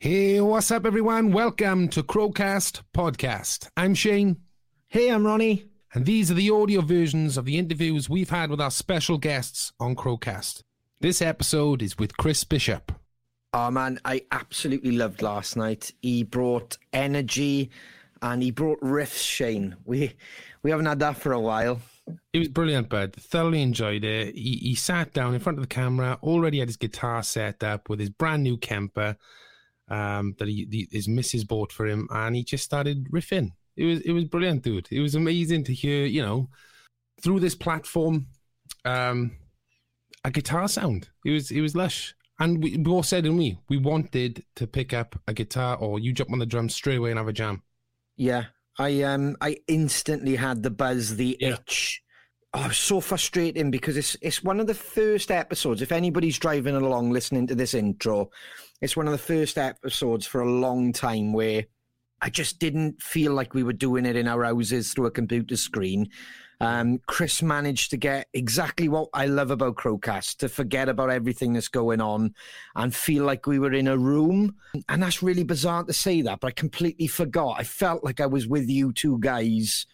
Hey, what's up, everyone? Welcome to Crowcast Podcast. I'm Shane. Hey, I'm Ronnie. And these are the audio versions of the interviews we've had with our special guests on Crowcast. This episode is with Chris Bishop. Oh man, I absolutely loved last night. He brought energy and he brought riffs, Shane. We we haven't had that for a while. It was brilliant, bud. Thoroughly enjoyed it. He, he sat down in front of the camera, already had his guitar set up with his brand new Kemper um, that he, the, his missus bought for him, and he just started riffing. It was it was brilliant, dude. It was amazing to hear, you know, through this platform, um, a guitar sound. It was it was lush, and we, we all said in me we wanted to pick up a guitar or you jump on the drums straight away and have a jam. Yeah, I um I instantly had the buzz, the Yeah. itch. Oh, it was so frustrating because it's it's one of the first episodes. If anybody's driving along listening to this intro, it's one of the first episodes for a long time where I just didn't feel like we were doing it in our houses through a computer screen. Um, Chris managed to get exactly what I love about Crowcast to forget about everything that's going on and feel like we were in a room. And that's really bizarre to say that, but I completely forgot. I felt like I was with you two guys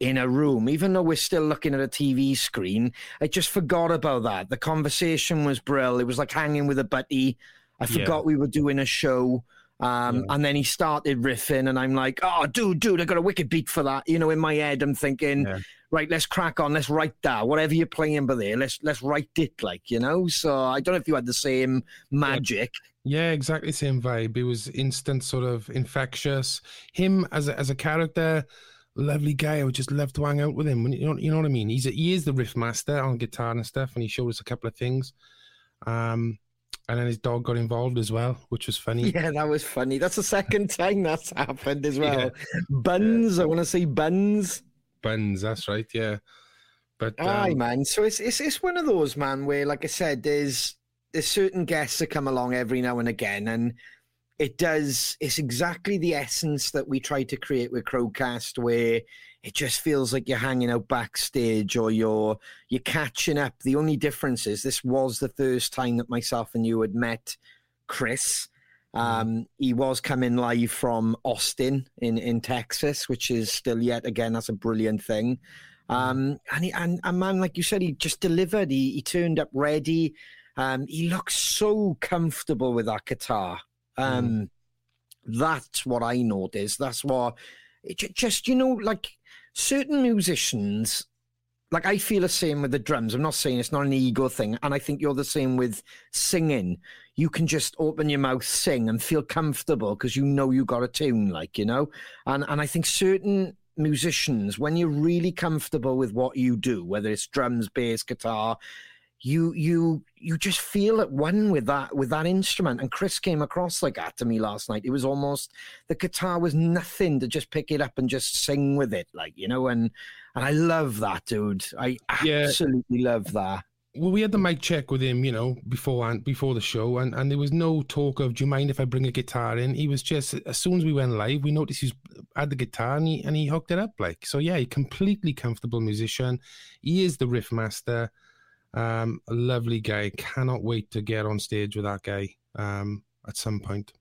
in a room, even though we're still looking at a TV screen. I just forgot about that. The conversation was brill. It was like hanging with a buddy. I Yeah. forgot we were doing a show. Um, Yeah. And then he started riffing, and I'm like, oh, dude, dude, I got a wicked beat for that. You know, in my head, I'm thinking, Yeah. right, let's crack on, let's write that. Whatever you're playing by there, let's let's write it, like you know. So I don't know if you had the same magic. Yeah, exactly same vibe. It was instant, sort of infectious. Him as a, as a character, lovely guy. I would just love to hang out with him. You know, you know what I mean. He's a, he is the riff master on guitar and stuff, and he showed us a couple of things. Um, and then his dog got involved as well, which was funny. Yeah, that was funny. That's the second time that's happened as well. Yeah. Buns, I want to say buns. Buns, that's right. Yeah, but Aye, um, man. So it's it's it's one of those man where, like I said, there's there's certain guests that come along every now and again, and it does. It's exactly the essence that we try to create with Crowcast, where it just feels like you're hanging out backstage or you're you're catching up. The only difference is this was the first time that myself and you had met Chris. Um, he was coming live from Austin in, in Texas, which is still yet again that's a brilliant thing. Um, and he, and and man, like you said, he just delivered. He he turned up ready. Um, he looks so comfortable with that guitar. Um, that's what I noticed. That's what it just you know like certain musicians. Like I feel the same with the drums. I'm not saying it's not an ego thing, and I think you're the same with singing. You can just open your mouth, sing, and feel comfortable because you know you got a tune, like you know. And and I think certain musicians, when you're really comfortable with what you do, whether it's drums, bass, guitar, you you you just feel at one with that with that instrument. And Chris came across like that to me last night. It was almost the guitar was nothing to just pick it up and just sing with it, like you know. And and I love that, dude. I Yeah. absolutely love that. well, we had the mic check with him, you know, before and before the show, and, and there was no talk of, do you mind if I bring a guitar in? He was just, as soon as we went live, we noticed he's had the guitar and he, and he hooked it up. Like, so yeah, he completely comfortable musician. He is the riff master. Um, a lovely guy. Cannot wait to get on stage with that guy um, at some point.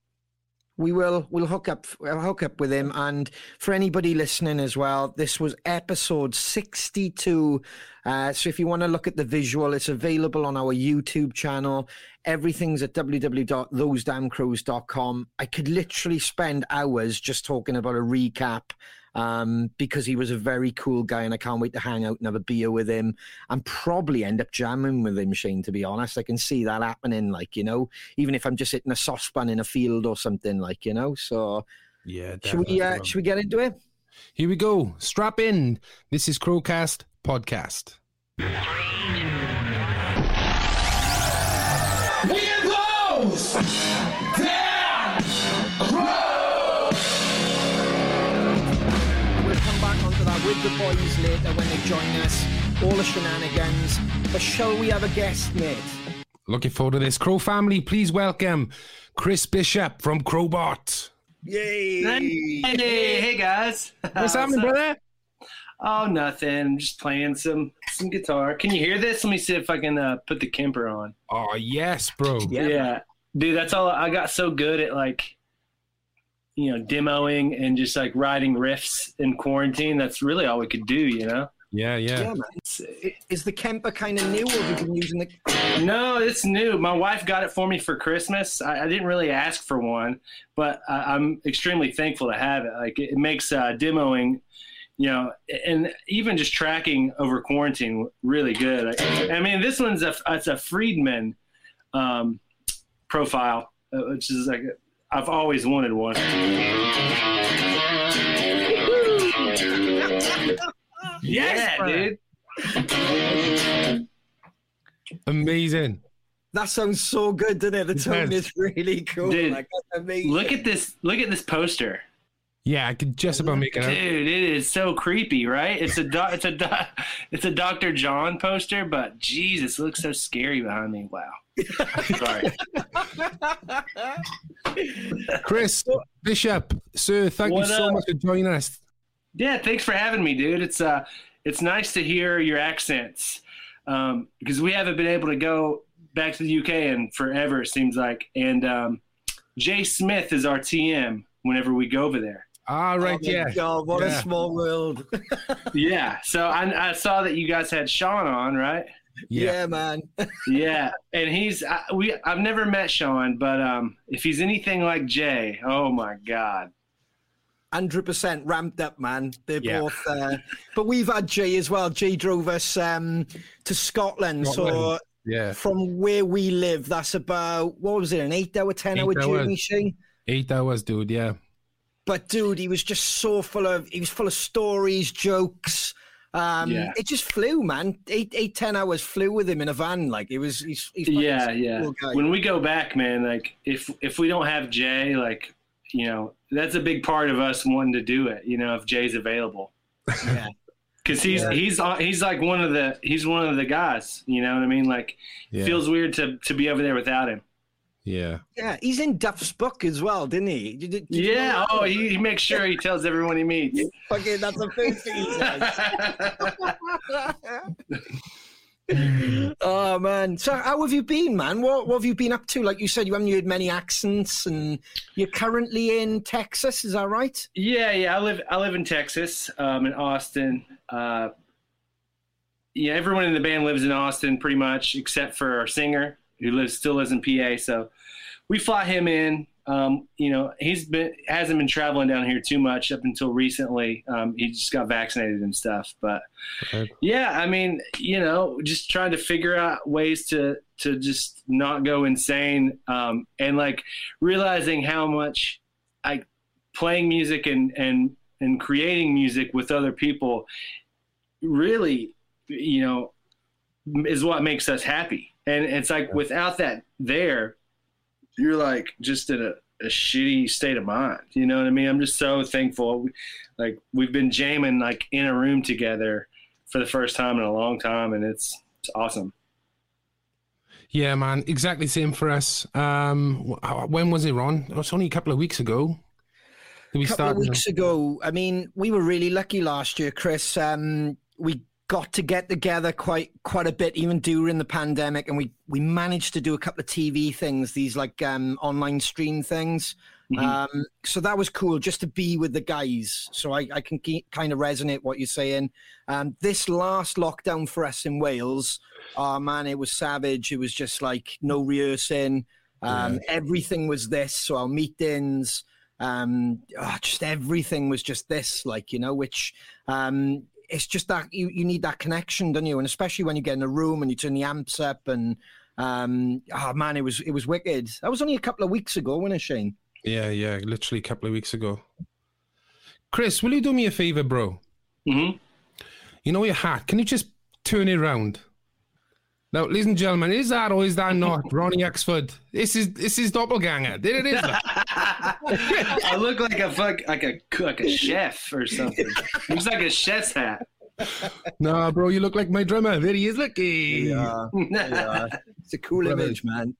We will we'll hook up we'll hook up with him and for anybody listening as well this was episode 62 uh, so if you want to look at the visual it's available on our YouTube channel everything's at www.thosedamncrows.com I could literally spend hours just talking about a recap um, because he was a very cool guy and I can't wait to hang out and have a beer with him and probably end up jamming with him Shane to be honest I can see that happening like you know even if I'm just sitting a saucepan in a field or something like you know. So Yeah, should we uh, should we get into it? Here we go. Strap in. This is Crowcast Podcast. We're those damn crows. With the boys later when they join us. All the shenanigans. But shall we have a guest, mate? Looking forward to this. Crow family, please welcome Chris Bishop from Crobot. Yay! Hey, hey guys. What's happening, brother? Oh, nothing. I'm just playing some some guitar. Can you hear this? Let me see if I can uh, put the Kemper on. Oh, yes, bro. Yeah. Yeah. dude, that's all. I got so good at like, you know, demoing and just like writing riffs in quarantine. That's really all we could do, you know. Yeah, yeah. Yeah. It's- Is the Kemper kind of new, or have you been using the? No, it's new. My wife got it for me for Christmas. I, I didn't really ask for one, but I, I'm extremely thankful to have it. Like it makes uh, demoing, you know, and even just tracking over quarantine really good. Like, I mean, this one's a it's a Friedman um, profile, uh, which is like I've always wanted one. yeah, bro. dude. Amazing. That sounds so good, doesn't it? The It tone does. is really cool. Dude, like, amazing. Look at this! Look at this poster. Yeah, I could just about make it out. Dude, it is so creepy, right? It's a do- it's a do- it's a Dr. John poster, but Jesus, it looks so scary behind me. Wow. Sorry. Chris Bishop, sir, thank What you so up? much for joining us. Yeah, thanks for having me, dude. It's uh it's nice to hear your accents. Um, because we haven't been able to go back to the UK in forever, it seems like. And um, Jay Smith is our TM whenever we go over there. Ah, right, oh yeah. God, what a small world. Yeah. So I, I saw that you guys had Sean on, right? Yeah. Yeah. man. yeah, and he's I, we. I've never met Sean, but um, if he's anything like Jay, oh my god, Hundred percent ramped up, man. They're Yeah. both. Uh, but we've had Jay as well. Jay drove us um, to Scotland, so Yeah. from where we live, that's about what was it, an eight-hour, ten-hour journey, hours. Shane? Eight hours, dude. Yeah. But dude, he was just so full of. He was full of stories, jokes. Um, Yeah. It just flew, man. Eight, eight, ten hours flew with him in a van. Like it was. He's, he's yeah, yeah. cool guy. When we go back, man, like if if we don't have Jay, like you know, that's a big part of us wanting to do it. You know, if Jay's available. Yeah. Because he's Yeah. he's uh, he's like one of the he's one of the guys. You know what I mean? Like Yeah. feels weird to to be over there without him. Yeah. Yeah, he's in Duff's book as well, didn't he? Did- did- did you know Yeah. Oh, he, he makes sure he tells everyone he meets. okay, that's the first thing he says. oh man! So how have you been, man? What, what have you been up to? Like you said, you haven't heard many accents, and you're currently in Texas. Is that right? Yeah, yeah. I live I live in Texas, um, in Austin. Uh, yeah, everyone in the band lives in Austin pretty much, except for our singer who lives still lives in PA. So we fly him in. Um, you know, he's been hasn't been traveling down here too much up until recently. Um, he just got vaccinated and stuff. But Right. yeah, I mean, you know, just trying to figure out ways to to just not go insane, um, and like realizing how much I playing music and and and creating music with other people really, you know, is what makes us happy. And it's like without that there, you're like just in a, a shitty state of mind. You know what I mean? I'm just so thankful. Like we've been jamming like in a room together for the first time in a long time, and it's it's awesome. Yeah, man. Exactly same for us. Um, when was it, Ron? It was only a couple of weeks ago. Did we A couple start? of weeks ago. I mean, we were really lucky last year, Chris. Um, we got to get together quite quite a bit, even during the pandemic, and we we managed to do a couple of TV things, these like um, online stream things. Mhm. Um, so that was cool just to be with the guys. So I, I can ke- kind of resonate what you're saying. Um, this last lockdown for us in Wales, oh man, it was savage. It was just like no rehearsing. Um, Everything was this. So our meetings, um, ah, just everything was just this, like you know, which um, it's just that you, you need that connection, don't you? And especially when you get in a room and you turn the amps up and um, oh man, it was it was wicked. That was only a couple of weeks ago, wasn't it, Shane? Yeah, yeah. Literally a couple of weeks ago. Chris, will you do me a favor, bro? hmm You know your hat. Can you just turn it around? Now, ladies and gentlemen, is that or is that not Ronnie Huxford? This is this is doppelganger. There it is. I look like a fuck like a like a chef or something. Looks like a chef's hat. no, bro, you look like my drummer. There he is. Look. Yeah, yeah. it's a cool Brother. image, man.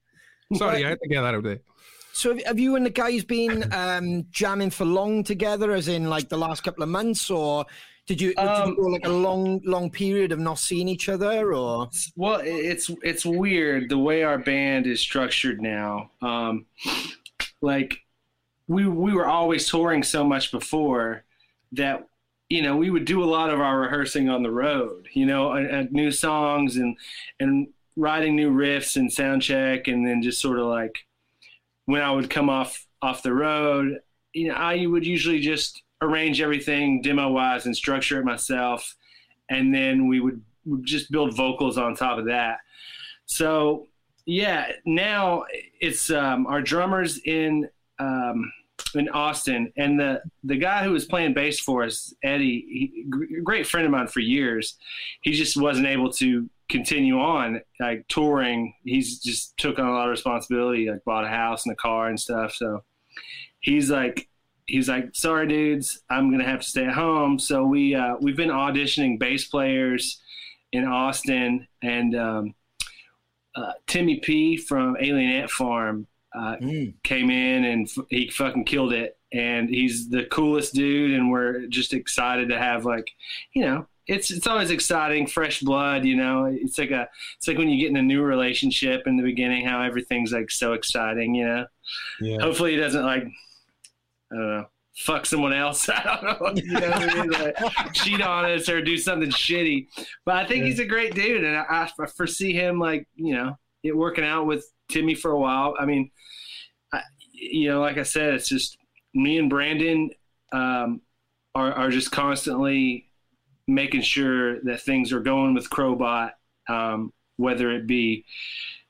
Sorry, I had to get that out there. So have, have you and the guys been um, jamming for long together, as in like the last couple of months, or Did you, did you Um, go like a long, long period of not seeing each other, or Well, it's it's weird the way our band is structured now. Um, like we we were always touring so much before that you know we would do a lot of our rehearsing on the road. You know, new songs and and writing new riffs and sound check, and then just sort of like when I would come off off the road, you know, I would usually just arrange everything demo wise and structure it myself, and then we would would just build vocals on top of that. So yeah, now it's um, our drummers in um, in Austin, and the the guy who was playing bass for us, Eddie, he, gr- great friend of mine for years. He just wasn't able to continue on like touring. He's just took on a lot of responsibility, like bought a house and a car and stuff. So he's like he's like, sorry, dudes, I'm gonna have to stay at home. So we uh, we've been auditioning bass players in Austin, and um, uh, Timmy P from Alien Ant Farm uh, came in and f- he fucking killed it. And he's the coolest dude, and we're just excited to have like, you know, it's it's always exciting, fresh blood. You know, it's like a it's like when you get in a new relationship in the beginning, how everything's like so exciting. You know, Yeah. hopefully he doesn't like I don't know fuck someone else. I don't know. You know I mean? Like, cheat on us or do something shitty. But I think he's a great dude, and I, I foresee him like you know it working out with Timmy for a while. I mean, I, you know, like I said, it's just me and Brandon um, are are just constantly making sure that things are going with Crobot, um, whether it be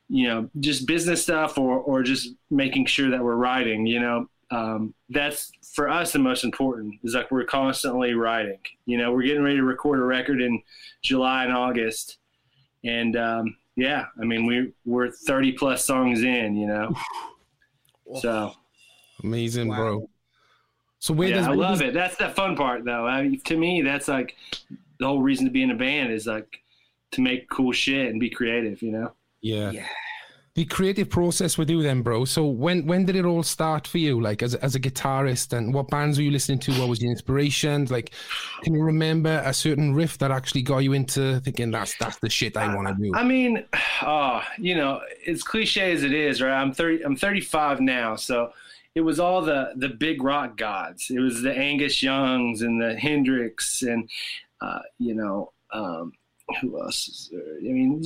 you know just business stuff or or just making sure that we're writing. You know, um, that's for us the most important is like we're constantly writing you know we're getting ready to record a record in july and august and um, yeah i mean we we're 30 plus songs in you know so Amazing, Wow. bro. So where yeah does i where love does- it that's the fun part though I mean, to me that's like the whole reason to be in a band is like to make cool shit and be creative you know Yeah. Yeah. The creative process with you then, bro. So when when did it all start for you? Like as as a guitarist and what bands were you listening to? What was your inspiration? Like can you remember a certain riff that actually got you into thinking that's that's the shit I want to do? I mean, oh, you know, as cliche as it is, right? I'm 30, I'm 35 now, so it was all the the big rock gods. It was the Angus Youngs and the Hendrix and uh, you know, um, who else is there? I mean,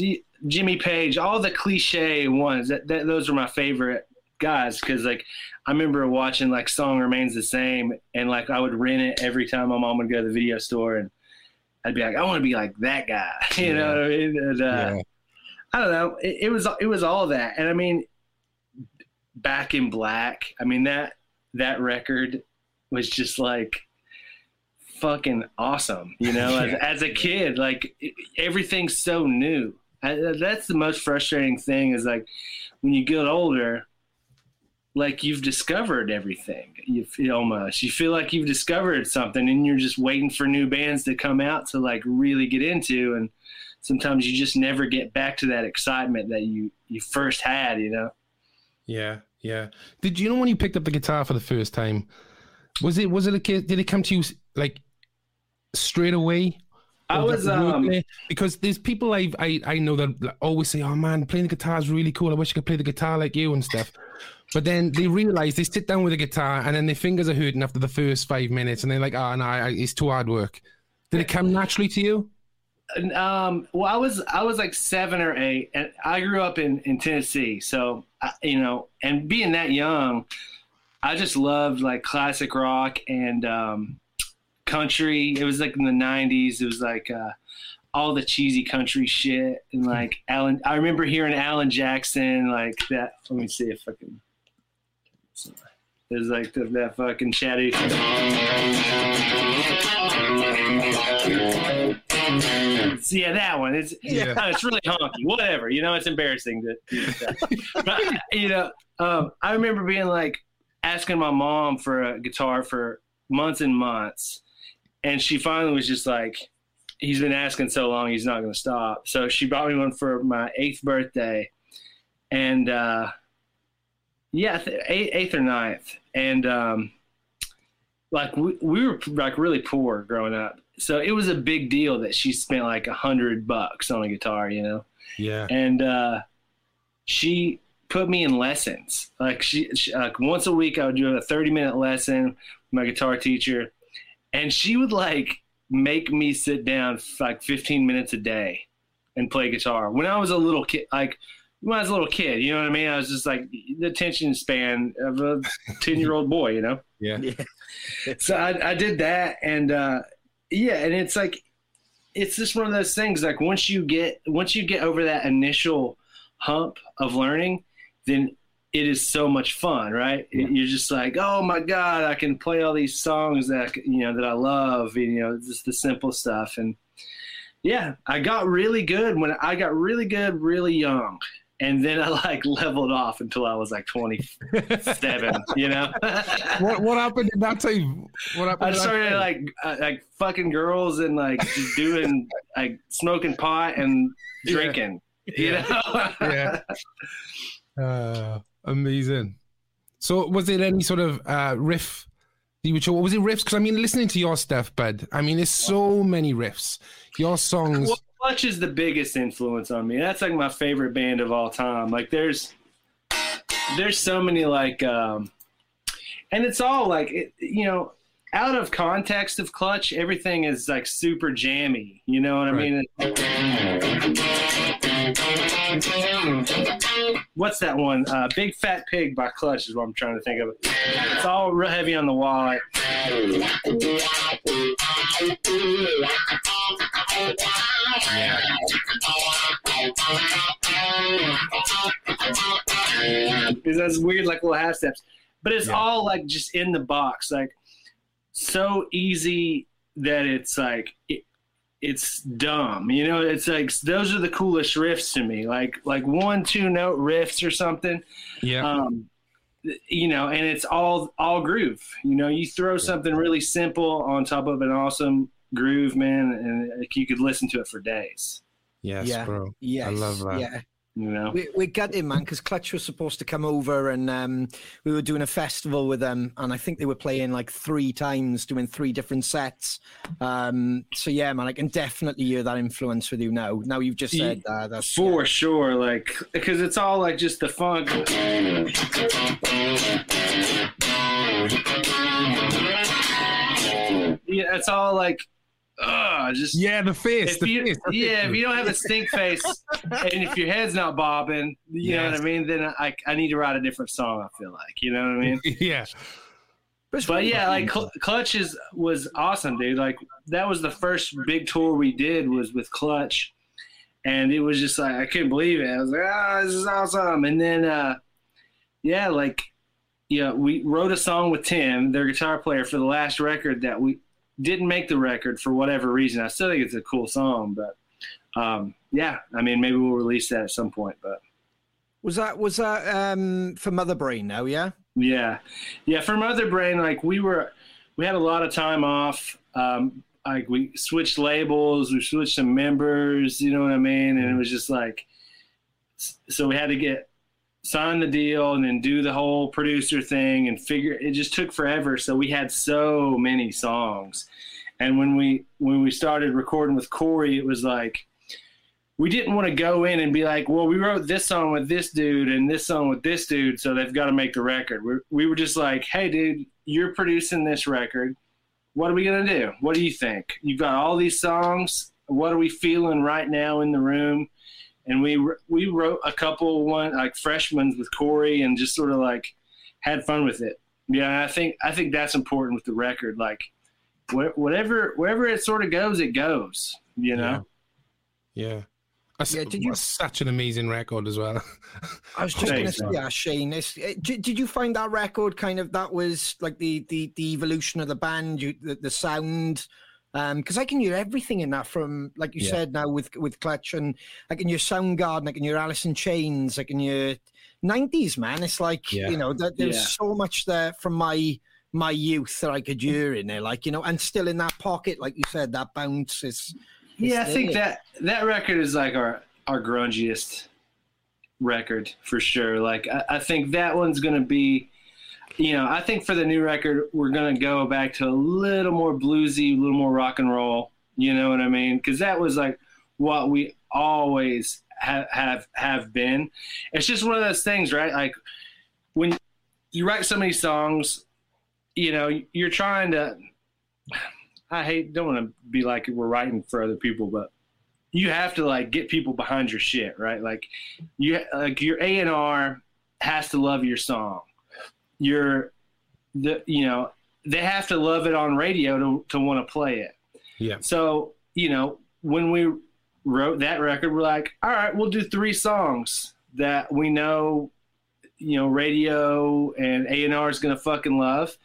Jimmy Page, all the cliche ones. That, that those were my favorite guys because like I remember watching like "Song Remains the Same" and like I would rent it every time my mom would go to the video store and. I'd be like, I want to be like that guy, you know what I mean? And, uh, yeah. I don't know. It, it was it was all that, and I mean, Back in Black. I mean that that record was just like fucking awesome. You know, as, Yeah. as a kid, like everything's so new. I, that's the most frustrating thing is like when you get older, like you've discovered everything. You feel almost you feel like you've discovered something, and you're just waiting for new bands to come out to like really get into and sometimes you just never get back to that excitement that you you first had you know Yeah, yeah. Did you know when you picked up the guitar for the first time? Was it was it a? Did it come to you like straight away? I was it work um because there's people I've, I I know that always say, "Oh man, playing the guitar is really cool. I wish I could play the guitar like you and stuff." But then they realize they sit down with a guitar and then their fingers are hurting after the first five minutes, and they're like, "Oh no, I, it's too hard work." Did it come naturally to you? um well i was i was like seven or eight and i grew up in in tennessee so I, you know and being that young i just loved like classic rock and um country it was like in the 90s it was like uh all the cheesy country shit and like alan i remember hearing alan jackson like that let me see if i can there's like the, that fucking chatty So, yeah, that one. It's Yeah. it's really honky. Whatever, you know, it's embarrassing that. but you know, um, I remember being like asking my mom for a guitar for months and months, and she finally was just like, "He's been asking so long, he's not going to stop." So she bought me one for my eighth birthday, and uh, yeah, th- eighth, eighth or ninth, and um, like we, we were like really poor growing up so it was a big deal that she spent like a hundred bucks on a guitar, you know, Yeah. and uh, she put me in lessons. Like she, she like once a week, I would do a thirty minute lesson with my guitar teacher, and she would like make me sit down for like fifteen minutes a day and play guitar. When I was a little kid, like when I was a little kid, you know what I mean? I was just like the attention span of a ten year old boy, you know Yeah. so I, I did that and uh yeah and it's like it's just one of those things like once you get once you get over that initial hump of learning then it is so much fun right you're just like oh my god i can play all these songs that you know that i love you know just the simple stuff and yeah i got really good when i got really good really young and then i like leveled off until i was like 27 you know What what happened in tell you What happened? I started like uh, like fucking girls and like just doing like smoking pot and Yeah. drinking. You know? Yeah. Uh, amazing. So, was there any sort of uh, riff? You would show, was it riffs? Because I mean, listening to your stuff, bud. I mean, there's so many riffs. Your songs. Well, Clutch is the biggest influence on me. That's like my favorite band of all time. Like there's there's so many like um and it's all like it, you know out of context of clutch everything is like super jammy you know what i mean what's that one? Uh, big fat pig by clutch is what i'm trying to think of. It's all real heavy on the wallet because that's weird like little half steps. But it's Yeah. all like just in the box like so easy that it's like it, it's dumb you know it's like those are the coolest riffs to me like like one two note riffs or something yeah. um you know and it's all all groove you know you throw something really simple on top of an awesome groove man and you could listen to it for days yes, yeah. bro. Yes, I love that. Yeah, you know we we got man, because Clutch was supposed to come over, and um, we were doing a festival with them, and I think they were playing like three times, doing three different sets. Um, so yeah, man, I can definitely hear that influence with you now. Now you've just said that. That's for sure like because it's all like just the funk yeah it's all like uh just Yeah, the face. the you, face. the yeah, face. if you don't have a stink face, and if your head's not bobbing, you know what I mean. Then I, I need to write a different song. I feel like, you know what I mean. yeah. it's But yeah, like Cl- Clutch is was awesome, dude. Like that was the first big tour we did was with Clutch, and it was just like I couldn't believe it. I was like, ah, this is awesome. And then, uh, yeah, like yeah, we wrote a song with Tim, their guitar player, for the last record that we didn't make the record for whatever reason. I still think it's a cool song, but um, yeah, I mean, maybe we'll release that at some point. But was that was that um, for Mother Brain now? Yeah. Yeah, yeah. For Mother Brain, like we were, we had a lot of time off. Um, like we switched labels, we switched some members. You know what I mean? And it was just like, so we had to get sign the deal and then do the whole producer thing and figure. It just took forever. So we had so many songs, and when we when we started recording with Corey, it was like we didn't want to go in and be like, well, we wrote this song with this dude and this song with this dude, so they've got to make the record. We're, we were just like, hey, dude, you're producing this record. What are we going to do? What do you think? You've got all these songs. What are we feeling right now in the room? And we we wrote a couple one like freshmen with Corey and just sort of like had fun with it. Yeah, I think I think that's important with the record. Like wh- whatever wherever it sort of goes, it goes. You know. Yeah. That's, Yeah, did you- such an amazing record as well. I was just going to say, yeah, Shane. It's, uh, did, did you find that record kind of that was like the the, the evolution of the band, you, the, the sound? Um, because I can hear everything in that from, like you Yeah. said now with with Clutch, and I can hear Soundgarden, I can hear Alice in Chains, I can hear nineties man. It's like Yeah. you know, that, there's Yeah. so much there from my my youth that I could hear in there, like you know, and still in that pocket, like you said, that bounce is. Yeah, I think that that record is like our our grungiest record for sure. Like I, I think that one's gonna be. You know, I think for the new record, we're gonna go back to a little more bluesy, a little more rock and roll. You know what I mean? Because that was like what we always have have have been. It's just one of those things, right? Like when you write so many songs, you know, you're trying to. I hate don't want to be like we're writing for other people, but you have to like get people behind your shit, right? Like you like your A and R has to love your song. Your the you know they have to love it on radio to to want to play it. Yeah. So you know when we wrote that record, we're like, all right, we'll do three songs that we know, you know, radio and A and R is gonna fucking love,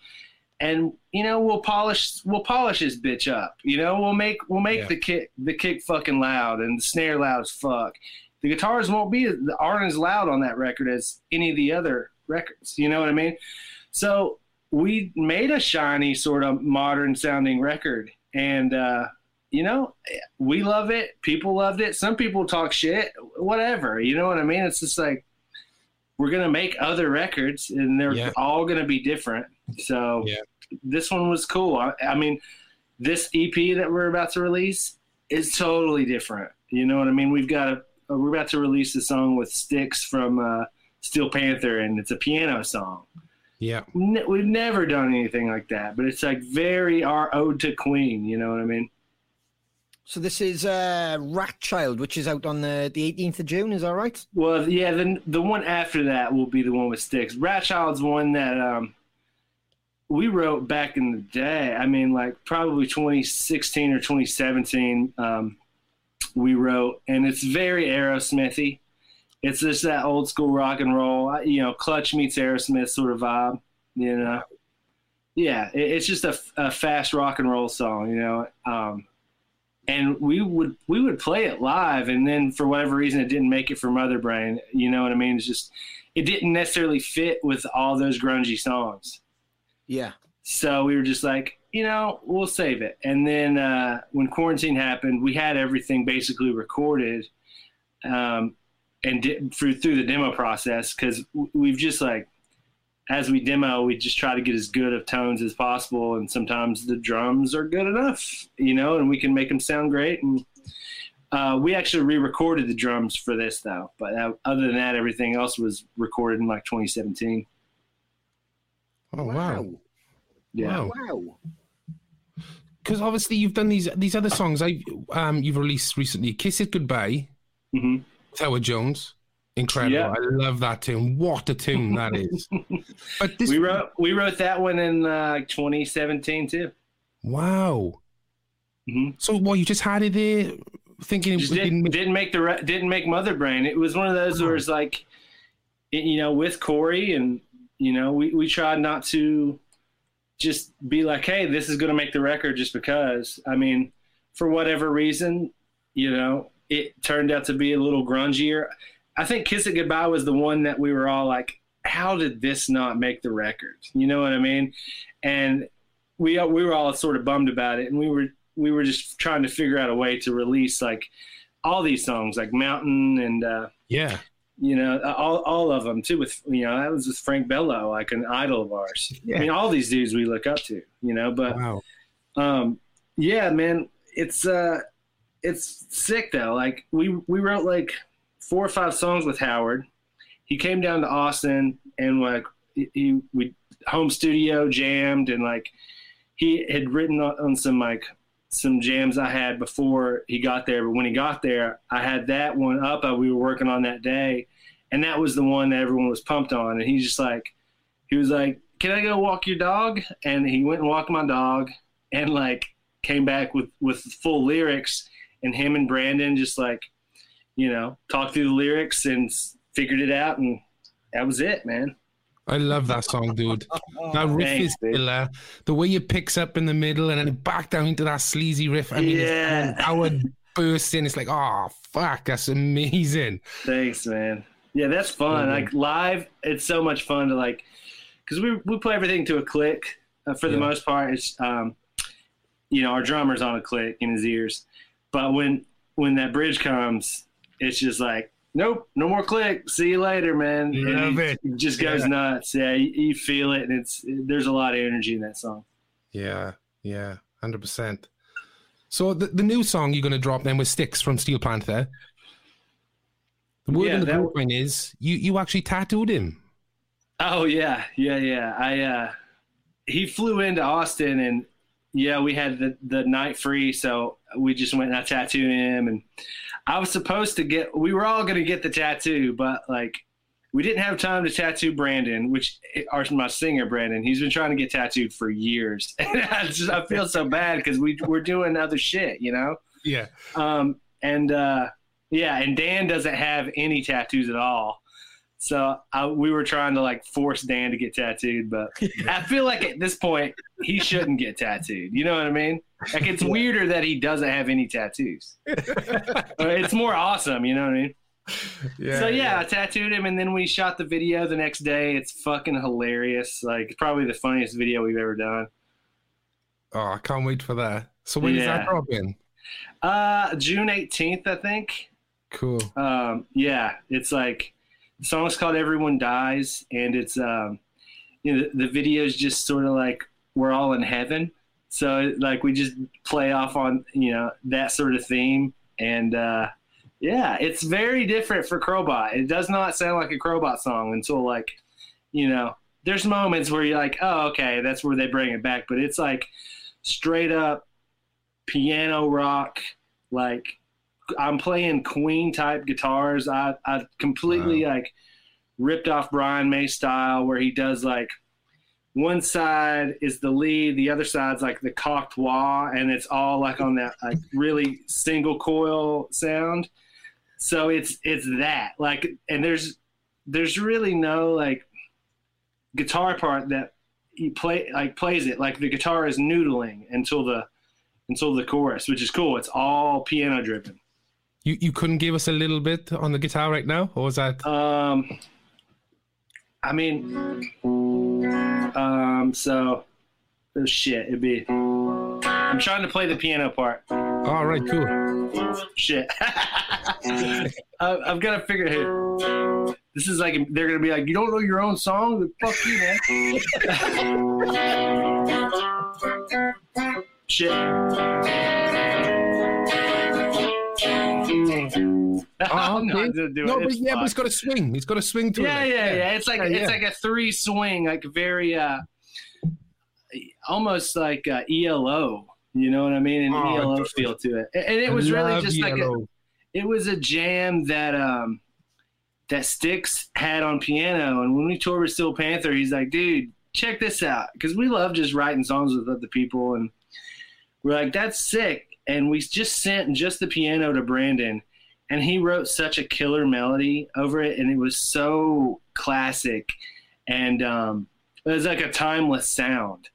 and you know we'll polish we'll polish this bitch up. You know we'll make we'll make Yeah. the kick the kick fucking loud and the snare loud as fuck. The guitars won't be aren't as loud on that record as any of the other records. You know what I mean? So we made a shiny sort of modern sounding record, and uh, you know we love it. People loved it. Some people talk shit. Whatever. You know what I mean? It's just like we're gonna make other records, and they're Yeah. all gonna be different. So Yeah. this one was cool. I, I mean, this EP that we're about to release is totally different. You know what I mean? We've got a we're about to release a song with Sticks from uh, Steel Panther, and it's a piano song. Yeah. Ne- we've never done anything like that, but it's like very our ode to Queen. You know what I mean? So this is uh, Rat Child, which is out on the the 18th of June. Is that right? Well, yeah. Then the one after that will be the one with Sticks. Rat Child's one that um, we wrote back in the day. I mean, like probably 2016 or 2017. Um, we wrote, and it's very Aerosmithy. It's just that old school rock and roll. You know, Clutch meets Aerosmith sort of vibe. You know, yeah. It, it's just a, a fast rock and roll song. You know. Um, and we would we would play it live and then for whatever reason it didn't make it for mother brain you know what i mean it's just it didn't necessarily fit with all those grungy songs Yeah. so we were just like you know we'll save it and then uh, when quarantine happened we had everything basically recorded um, and di- through through the demo process because we've just like as we demo, we just try to get as good of tones as possible, and sometimes the drums are good enough, you know, and we can make them sound great. And uh, we actually re-recorded the drums for this, though. But uh, other than that, everything else was recorded in like 2017. Oh wow. Yeah, Wow. Wow. Because obviously you've done these these other songs. I um you've released recently. Kiss It Goodbye. hmm with Howard Jones. Incredible. Yeah. I love that tune. What a tune that is. But this we wrote we wrote that one in uh, 2017 too. Wow. hmm So what you just had it there thinking it Just didn't didn't, make- didn't make the re- didn't make Mother Brain. It was one of those where it's like, it- you know, with Corey and you know, we we tried not to just be like, hey, this is going to make the record just because. I mean, for whatever reason, you know, it turned out to be a little grungier. I think "Kiss It Goodbye" was the one that we were all like, how did this not make the record? You know what I mean? And we we were all sort of bummed about it, and we were we were just trying to figure out a way to release like all these songs, like Mountain and uh, Yeah. You know all all of them too. With you know that was with Frank Bello, like an idol of ours. Yeah. I mean, all these dudes we look up to, you know. But Wow. um, yeah, man, it's uh, it's sick though. Like we we wrote like four or five songs with Howard. He came down to Austin and like he, we home studio jammed and like he had written on, on some like some jams I had before he got there. But when he got there, I had that one up we were working on that day, and that was the one that everyone was pumped on. And he's just like, he was like, "Can I go walk your dog?" And he went and walked my dog, and like came back with with full lyrics. And him and Brandon just like, you know, talked through the lyrics and figured it out, and that was it, man. I love that song, dude. That riff Thanks, is killer. The way it picks up in the middle and then back down into that sleazy riff. I mean, Yeah. it's, Howard bursts in. It's like, oh, fuck, that's amazing. Thanks, man. Yeah, that's fun. Like live, it's so much fun to like, because we we play everything to a click uh, for the Yeah. most part. It's um, you know, our drummer's on a click in his ears, but when when that bridge comes, it's just like nope, no more click. See you later, man. Love it. Just goes Yeah. nuts. Yeah, you, you feel it, and it's there's a lot of energy in that song. Yeah, yeah, hundred percent. So the the new song you're going to drop then with Sticks from Steel Panther. The word Yeah, in the grapevine is you you actually tattooed him. Oh yeah, yeah, yeah. I uh he flew into Austin and yeah, we had the the night free, so we just went and I tattooed him and I was supposed to get we were all gonna get the tattoo, but like we didn't have time to tattoo Brandon, which our my singer Brandon. He's been trying to get tattooed for years, and I just I feel so bad because we we're doing other shit, you know. Yeah. Um, and uh, yeah, and Dan doesn't have any tattoos at all. So I, we were trying to like force Dan to get tattooed, but I feel like at this point he shouldn't get tattooed. You know what I mean? Like it's weirder that he doesn't have any tattoos. It's more awesome, you know what I mean? Yeah. so yeah, I tattooed him, and then we shot the video the next day. It's fucking hilarious. Like probably the funniest video we've ever done. Oh, I can't wait for that. So when is Yeah. that dropping? Uh, June eighteenth, I think. Cool. um, yeah, it's like the song's called "Everyone Dies," and it's um, you know the, the video is just sort of like we're all in heaven. So like we just play off on you know that sort of theme, and uh, yeah, it's very different for Crobot. It does not sound like a Crobot song until like you know there's moments where you're like, oh okay, that's where they bring it back, but it's like straight up piano rock, like I'm playing Queen type guitars. I I completely like ripped off Brian May style where he does like one side is the lead, the other side's like the cocked wah, and it's all like on that like really single coil sound. So it's it's that like, and there's there's really no like guitar part that he play like plays it like the guitar is noodling until the until the chorus, which is cool. It's all piano driven. You you couldn't give us a little bit on the guitar right now, or was that? Um, I mean, um, so oh shit, it'd be. I'm trying to play the piano part. All right, cool. Shit, I, I've got to figure it. out. This is like they're gonna be like, you don't know your own song? Fuck you, man. Shit. Oh, okay. gonna do. No, but It's yeah, but it's got a swing. It's got a swing to yeah, it. yeah, yeah. Yeah. It's like Yeah, it's yeah. like a three swing, like very uh almost like uh, ELO. You know what I mean? An Oh, ELO dude. feel to it, and it I was really just like a, it was a jam that um that Sticks had on piano. And when we toured with Steel Panther, he's like, dude, check this out, because we love just writing songs with other people, and we're like, that's sick. And we just sent just the piano to Brandon, and he wrote such a killer melody over it, and it was so classic, and um, it was like a timeless sound.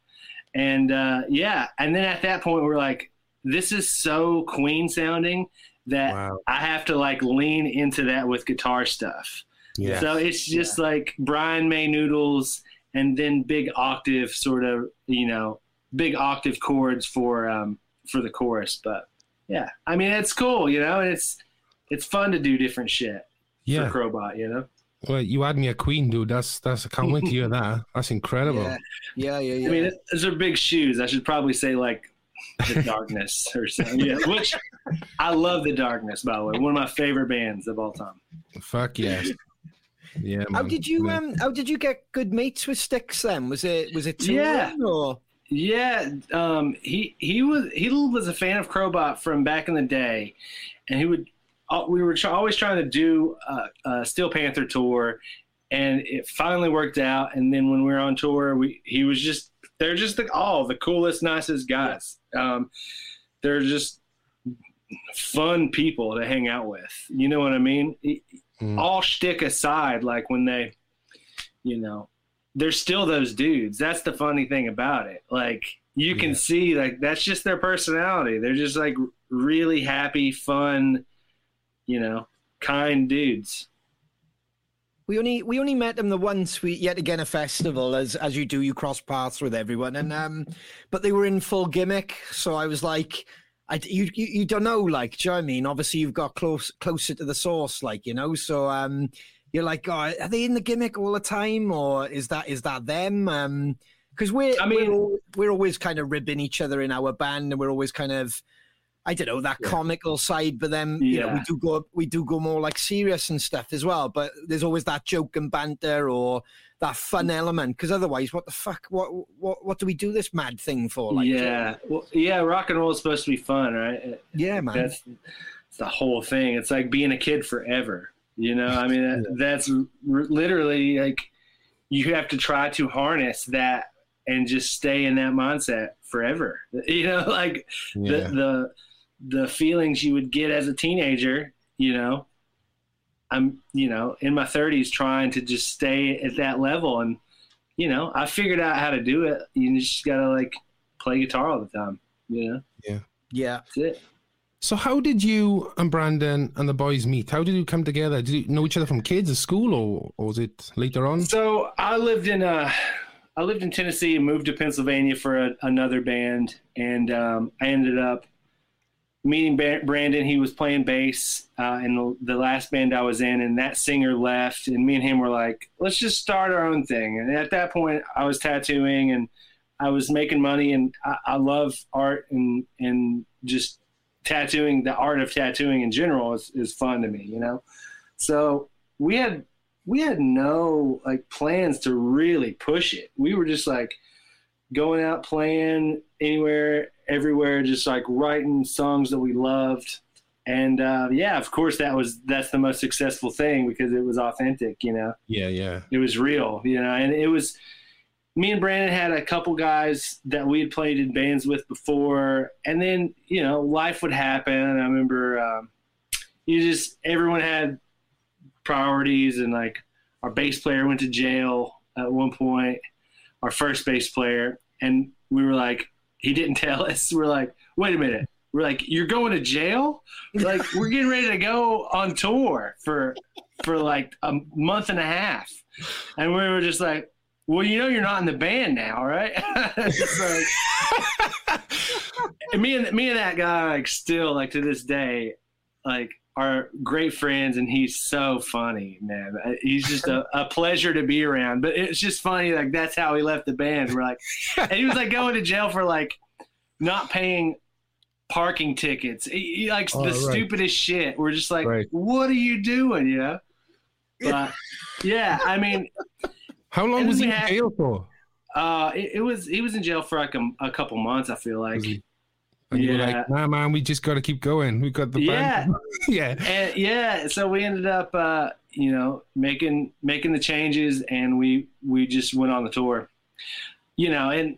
And uh, yeah, and then at that point, we're like, this is so Queen sounding that Wow. I have to like lean into that with guitar stuff. Yeah. So it's just like Brian May noodles and then big octave sort of, you know, big octave chords for um for the chorus. But yeah, I mean it's cool, you know, it's it's fun to do different shit yeah. for Crobot, you know. Well, you had me a queen, dude. That's that's. I can't wait to hear that. That's incredible. Yeah, yeah, yeah. yeah. I mean, those are big shoes. I should probably say like the darkness or something. Yeah, which I love the darkness by the way. One of my favorite bands of all time. Fuck yes. Yeah. how did you Yeah. um? How did you get good mates with Sticks? Then was it was it touring Yeah. or Yeah, um, he he was he was a fan of Crobot from back in the day, and he would we were always trying to do a, a Steel Panther tour, and it finally worked out. And then when we were on tour, we he was just they're just the all the coolest, nicest guys. Um, they're just fun people to hang out with. You know what I mean? Mm. All shtick aside, like when they, you know, they're still those dudes. That's the funny thing about it. Like you can Yeah. see, like that's just their personality. They're just like really happy, fun, you know, kind dudes. we only we only met them the once we yet again a festival as as you do you cross paths with everyone and um but they were in full gimmick so I was like I, you, you you don't know, like, do you know what I mean? Obviously, you've got close closer to the source, like, you know. So, um, you're like, oh, are they in the gimmick all the time, or is that is that them? Um, because we're I mean- we're, al- we're always kind of ribbing each other in our band, and we're always kind of. I don't know that Yeah. comical side, but then you know we do go we do go more like serious and stuff as well. But there's always that joke and banter or that fun mm. element. Because otherwise, what the fuck? What what what do we do this mad thing for? Like, yeah, well, yeah. Rock and roll is supposed to be fun, right? yeah, man. That's, that's the whole thing. It's like being a kid forever. You know, I mean, that, that's r- literally like you have to try to harness that and just stay in that mindset forever. You know, like Yeah. the the the feelings you would get as a teenager. You know, I'm you know in my 30s trying to just stay at that level, and you know, I figured out how to do it. You just gotta like play guitar all the time. You know, yeah. that's it. So how did you and Brandon and the boys meet? How did you come together? Did you know each other from kids at school, or, or was it later on? So I lived in uh, I lived in Tennessee and moved to Pennsylvania for a, another band, and um, I ended up meeting Brandon. He was playing bass uh, in the, the last band I was in, and that singer left, and me and him were like, let's just start our own thing. And at that point, I was tattooing and I was making money, and I, I love art and and just tattooing. The art of tattooing in general is, is fun to me, you know. So we had we had no like plans to really push it. We were just like going out playing anywhere, everywhere, just like writing songs that we loved. And uh, yeah, of course, that was that's the most successful thing because it was authentic. You know, Yeah, yeah. it was real. You know, and it was me and Brandon had a couple guys that we had played in bands with before, and then you know, life would happen. I remember um, you just everyone had priorities, and like our bass player went to jail at one point, our first bass player, and we were like, he didn't tell us. We're like, wait a minute. We're like, you're going to jail? Like, we're getting ready to go on tour for for like a month and a half, and we were just like, well, you know, you're not in the band now, right? Like- and me and me and that guy, like, still, like, to this day, like, are great friends, and he's so funny, man. Uh, He's just a, a pleasure to be around. But it's just funny, like, that's how he left the band. We're like, and he was like going to jail for like not paying parking tickets, He- he, like Oh, the right. stupidest shit. We're just like, Right. what are you doing? You know? But yeah, I mean, How long was he in jail for? uh, it, it was he was in jail for like a, a couple months. I feel like. And you were Yeah. like, nah, man, we just got to keep going. We got the Yeah. band. yeah. and yeah so we ended up uh you know making making the changes and we we just went on the tour you know and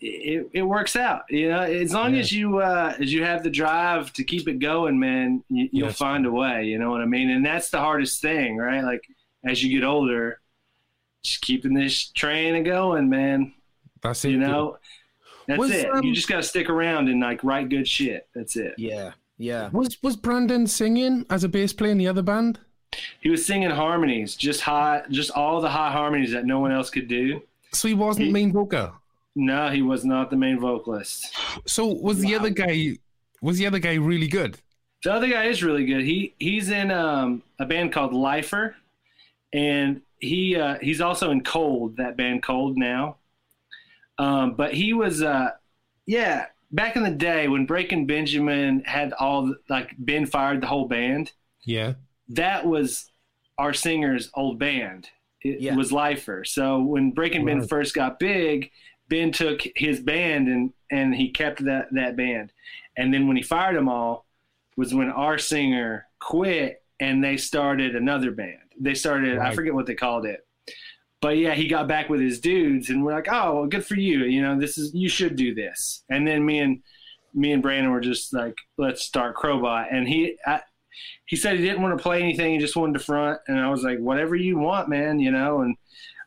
it, it works out you know as long Yeah. as you uh as you have the drive to keep it going man you, you'll Yes. find a way you know what i mean and that's the hardest thing right like as you get older just keeping this train a going man That's it. you dude. Know that's Was, it um, you just gotta stick around and like write good shit that's it Yeah, yeah. Was was Brandon singing as a bass player in the other band? He was singing harmonies, just high, just all the high harmonies that no one else could do. So he wasn't He- main vocal. No, he was not the main vocalist. So was the other guy was the other guy really good? The other guy is really good. He he's in um, a band called Lifer, and he uh, he's also in Cold, that band Cold now. Um, but he was, uh, yeah, back in the day when Breaking Benjamin had all the, like Ben fired the whole band. Yeah. that was our singer's old band. It Yeah. was Lifer. So when Breaking Ben first got big, Ben took his band and and he kept that that band. And then when he fired them all, was when our singer quit and they started another band. They started I forget what they called it. But yeah, he got back with his dudes and we're like, "Oh, well, good for you. You know, this is you should do this." And then me and me and Brandon were just like, "Let's start Crobot." And he I, he said he didn't want to play anything. He just wanted to front. And I was like, whatever you want, man, you know? And,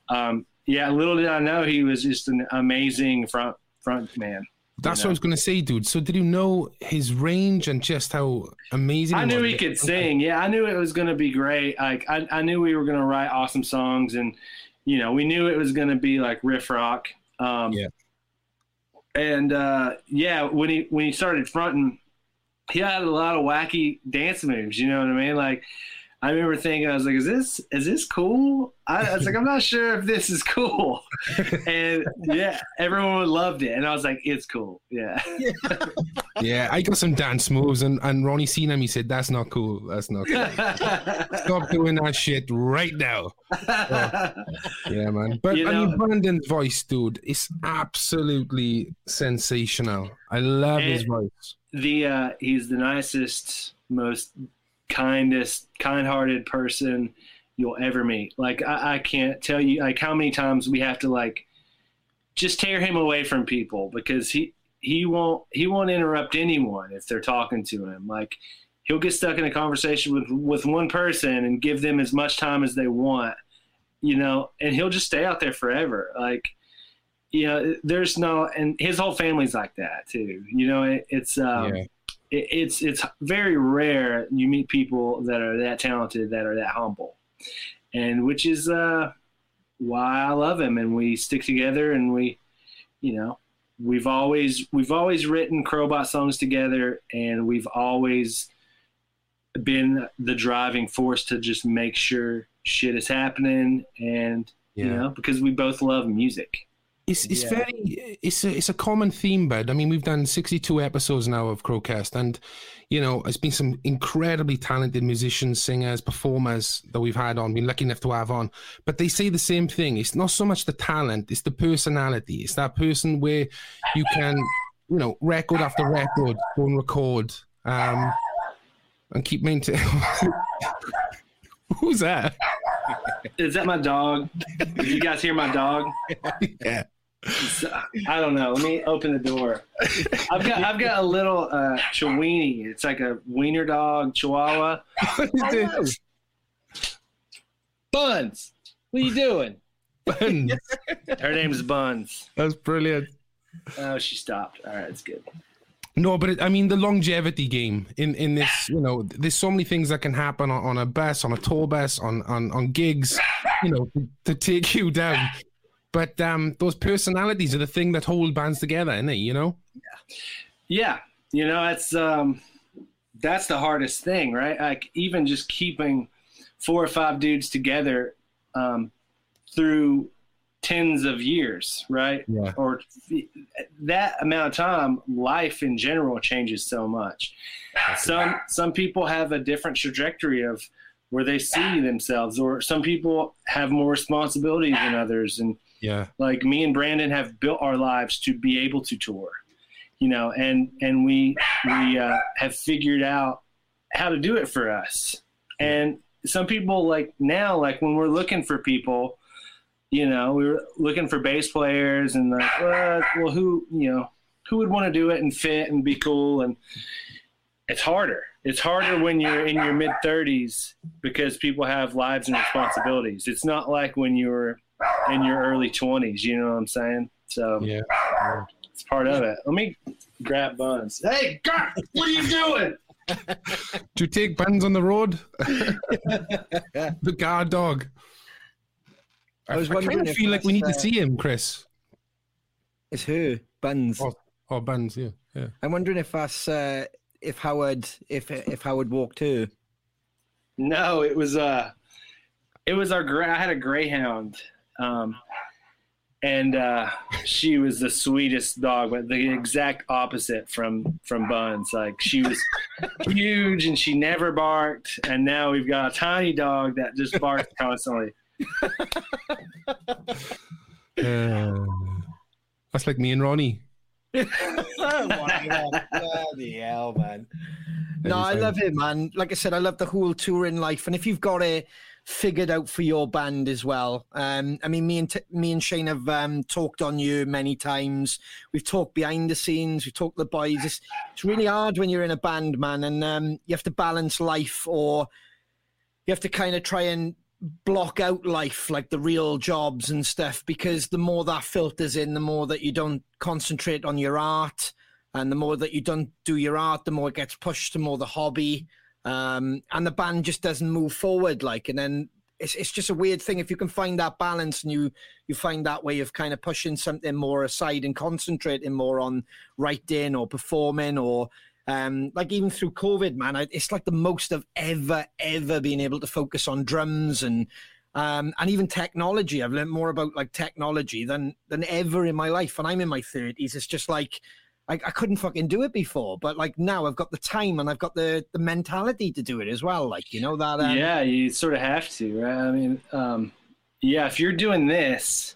um, yeah, little did I know he was just an amazing front, front man. That's know. what I was gonna say, dude. So did you know his range and just how amazing? I knew he could sing. Yeah. I knew it was going to be great. Like I, I knew we were going to write awesome songs and, you know, we knew it was going to be like riff rock. Um, Yeah. and, uh, yeah, when he, when he started fronting, he had a lot of wacky dance moves. You know what I mean? Like I remember thinking, I was like, "Is this is this cool?" I, I was like, "I'm not sure if this is cool," and yeah, everyone loved it, and I was like, "It's cool." Yeah, Yeah, I got some dance moves, and, and Ronnie seen him. He said, "That's not cool. That's not cool. Stop doing that shit right now." Yeah, man. But You I mean, know- Brandon's voice, dude, is absolutely sensational. I love his voice. the uh, he's the nicest, most kindest, kind-hearted person you'll ever meet. Like I, I can't tell you like how many times we have to like just tear him away from people because he he won't he won't interrupt anyone if they're talking to him. Like he'll get stuck in a conversation with with one person and give them as much time as they want, you know, and he'll just stay out there forever. Like you know, there's no, and his whole family's like that too. You know, it, it's um, Yeah. It, it's it's very rare you meet people that are that talented that are that humble, and which is uh, why I love him, and we stick together, and we, you know, we've always we've always written Crobot songs together, and we've always been the driving force to just make sure shit is happening, and you know, because we both love music. It's it's Yeah. very it's a it's a common theme, bud. I mean, we've done sixty two episodes now of Crowcast, and you know, it's been some incredibly talented musicians, singers, performers that we've had on. Been lucky enough to have on, but they say the same thing. It's not so much the talent; it's the personality. It's that person where you can, you know, record after record, go and record, um, and keep maintaining. Who's that? Is that my dog? Did you guys hear my dog? Yeah. It's- I don't know. Let me open the door. I've got I've got a little uh, Chiweenie. It's like a wiener dog, Chihuahua. What is it? Buns, what are you doing? Buns. Her name's Buns. That's brilliant. Oh, she stopped. All right, it's good. No, but it, I mean the longevity game in in this, you know, there's so many things that can happen on, on a bus, on a tour bus, on on on gigs, you know, to, to take you down. But um, those personalities are the thing that hold bands together, isn't it? You know? Yeah, Yeah. you know that's um, that's the hardest thing, right? Like even just keeping four or five dudes together um, through tens of years, right? Yeah. Or that amount of time, life in general changes so much. Some some people have a different trajectory of where they see themselves, or some people have more responsibilities than others, and Yeah. like me and Brandon have built our lives to be able to tour, you know, and and we we uh, have figured out how to do it for us. And some people like now, like when we're looking for people, you know, we were looking for bass players and like, uh, well, who you know, who would want to do it and fit and be cool and it's harder. It's harder when you're in your mid 30s because people have lives and responsibilities. It's not like when you were in your early 20s. You know what I'm saying? So Yeah. it's part of it. Let me grab buns. Hey, God, what are you doing? Do you take buns on the road? the guard dog. I, I was I kind wondering of if feel like we need to uh, see him, Chris. It's who? Buns. Oh, oh bands, yeah, yeah. I'm wondering if that's uh, if Howard if if Howard walked too. No, it was uh, it was our. Gra- I had a greyhound, um, and uh, she was the sweetest dog, but the exact opposite from from Buns. Like she was huge and she never barked, and now we've got a tiny dog that just barks constantly. Uh, that's like me and Ronnie. oh! Bloody hell, man! No, I love him, man. Like I said, I love the whole touring life, and if you've got it figured out for your band as well, um, I mean, me and t- me and Shane have um, talked on you many times. We've talked behind the scenes. We've talked the boys. It's, it's really hard when you're in a band, man, and um, you have to balance life, or you have to kind of try and block out life like the real jobs and stuff because the more that filters in the more that you don't concentrate on your art and the more that you don't do your art the more it gets pushed the more the hobby um, and the band just doesn't move forward like and then it's, it's just a weird thing if you can find that balance and you you find that way of kind of pushing something more aside and concentrating more on writing or performing or Um, like even through COVID, man, I, it's like the most I've ever, ever been able to focus on drums and um, and even technology. I've learned more about like technology than than ever in my life. And I'm in my thirties. It's just like I, I couldn't fucking do it before, but like now I've got the time and I've got the the mentality to do it as well. Like you know that. Um, yeah, you sort of have to, right? I mean, um, yeah, if you're doing this,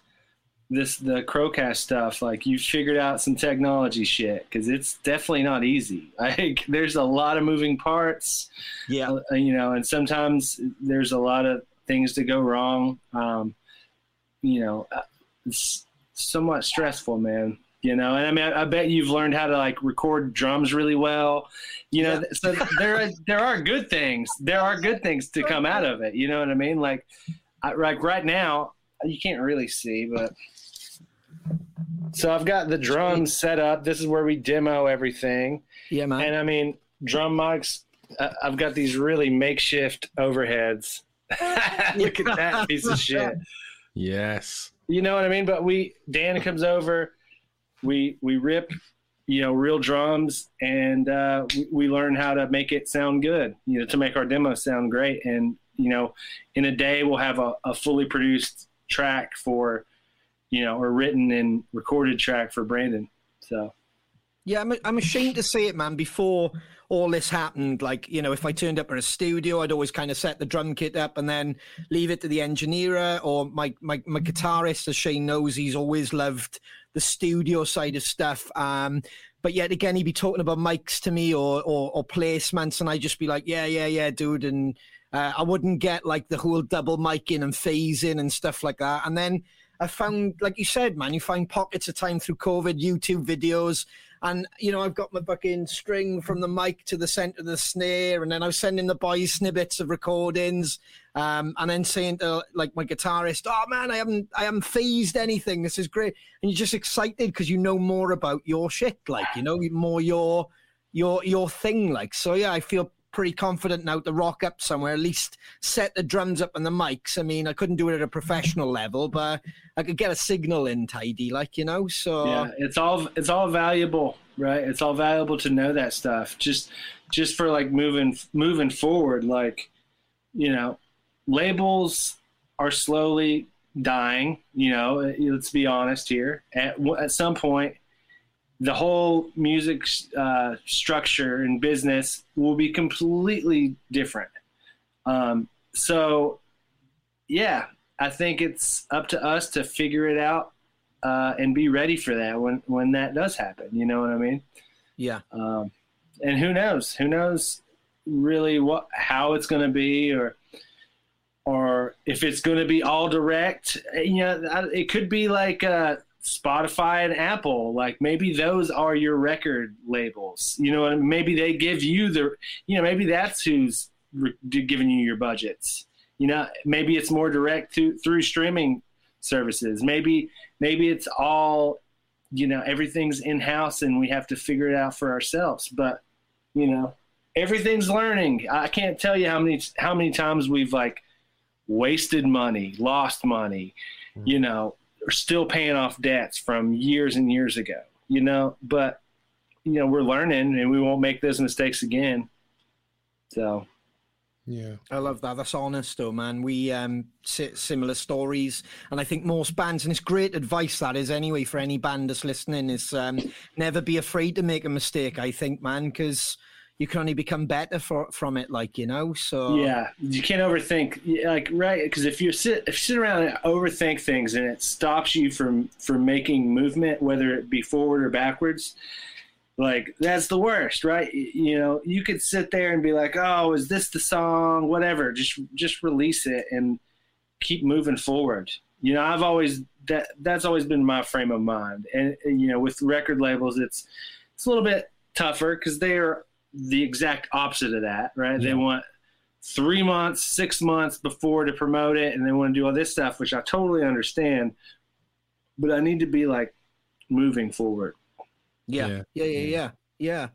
this the Crowcast stuff, like you've figured out some technology shit because it's definitely not easy. Like there's a lot of moving parts, yeah. uh, you know, and sometimes there's a lot of things to go wrong. Um, you know, uh, it's somewhat stressful, man. You know, and I mean, I, I bet you've learned how to like record drums really well. You know, Yeah. so there are there are good things. There are good things to come out of it. You know what I mean? Like, I, like right now, you can't really see, but so I've got the drums set up. This is where we demo everything. Yeah, man. And I mean, drum mics. Uh, I've got these really makeshift overheads. Look at that piece of shit. Yes. You know what I mean? But we Dan comes over, we we rip, you know, real drums, and uh, we, learn how to make it sound good. You know, to make our demo sound great. And you know, in a day we'll have a, a fully produced track for, you know, or written and recorded track for Brandon. So Yeah, I'm, I'm ashamed to say it, man. Before all this happened, like, you know, if I turned up in a studio, I'd always kind of set the drum kit up and then leave it to the engineer or my, my, my guitarist, as Shane knows, he's always loved the studio side of stuff. Um, but yet again, he'd be talking about mics to me or, or, or placements, and I'd just be like, yeah, yeah, yeah, dude. And uh, I wouldn't get like the whole double mic in and phasing and stuff like that. And then I found, like you said, man, you find pockets of time through COVID, YouTube videos, and you know I've got my fucking string from the mic to the center of the snare, and then I was sending the boys snippets of recordings, um, and then saying to like my guitarist, "Oh man, I haven't, I haven't phased anything. This is great," and you're just excited because you know more about your shit, like you know more your your your thing, like so. Yeah, I feel pretty confident now to rock up somewhere, at least set the drums up and the mics. I mean, I couldn't do it at a professional level, but I could get a signal in tidy, like you know. So yeah, it's all it's all valuable, right? It's all valuable to know that stuff. Just just for like moving moving forward, like you know, labels are slowly dying. You know, let's be honest here. At at some point, the whole music uh, structure and business will be completely different. Um, so, yeah, I think it's up to us to figure it out uh, and be ready for that when when that does happen. You know what I mean? yeah, Um, and who knows? Who knows really what how it's going to be or or if it's going to be all direct? You know, it could be like uh, Spotify and Apple. Like maybe those are your record labels. You know, and maybe they give you the. You know, maybe that's who's re- giving you your budgets. You know, maybe it's more direct through through streaming services. Maybe maybe it's all you know everything's in house and we have to figure it out for ourselves but you know everything's learning i can't tell you how many how many times we've like wasted money lost money hmm. you know are still paying off debts from years and years ago you know but you know we're learning and we won't make those mistakes again so Yeah. I love that. That's honest, though, man. We um si- similar stories, and I think most bands, and it's great advice that is anyway for any band that's listening, is um never be afraid to make a mistake. I think, man, because you can only become better for, from it, like you know. So Yeah, you can't overthink. Like right, because if you sit if you sit around and overthink things, and it stops you from from making movement, whether it be forward or backwards, like that's the worst, right? You know, you could sit there and be like, "Oh, is this the song?" Whatever. Just just release it and keep moving forward. You know, I've always that that's always been my frame of mind, and, and, you know, with record labels, it's it's a little bit tougher because they are the exact opposite of that, right? They want three months, six months before to promote it, and they want to do all this stuff, which I totally understand. But I need to be like moving forward. yeah, Yeah. yeah, yeah, yeah, yeah.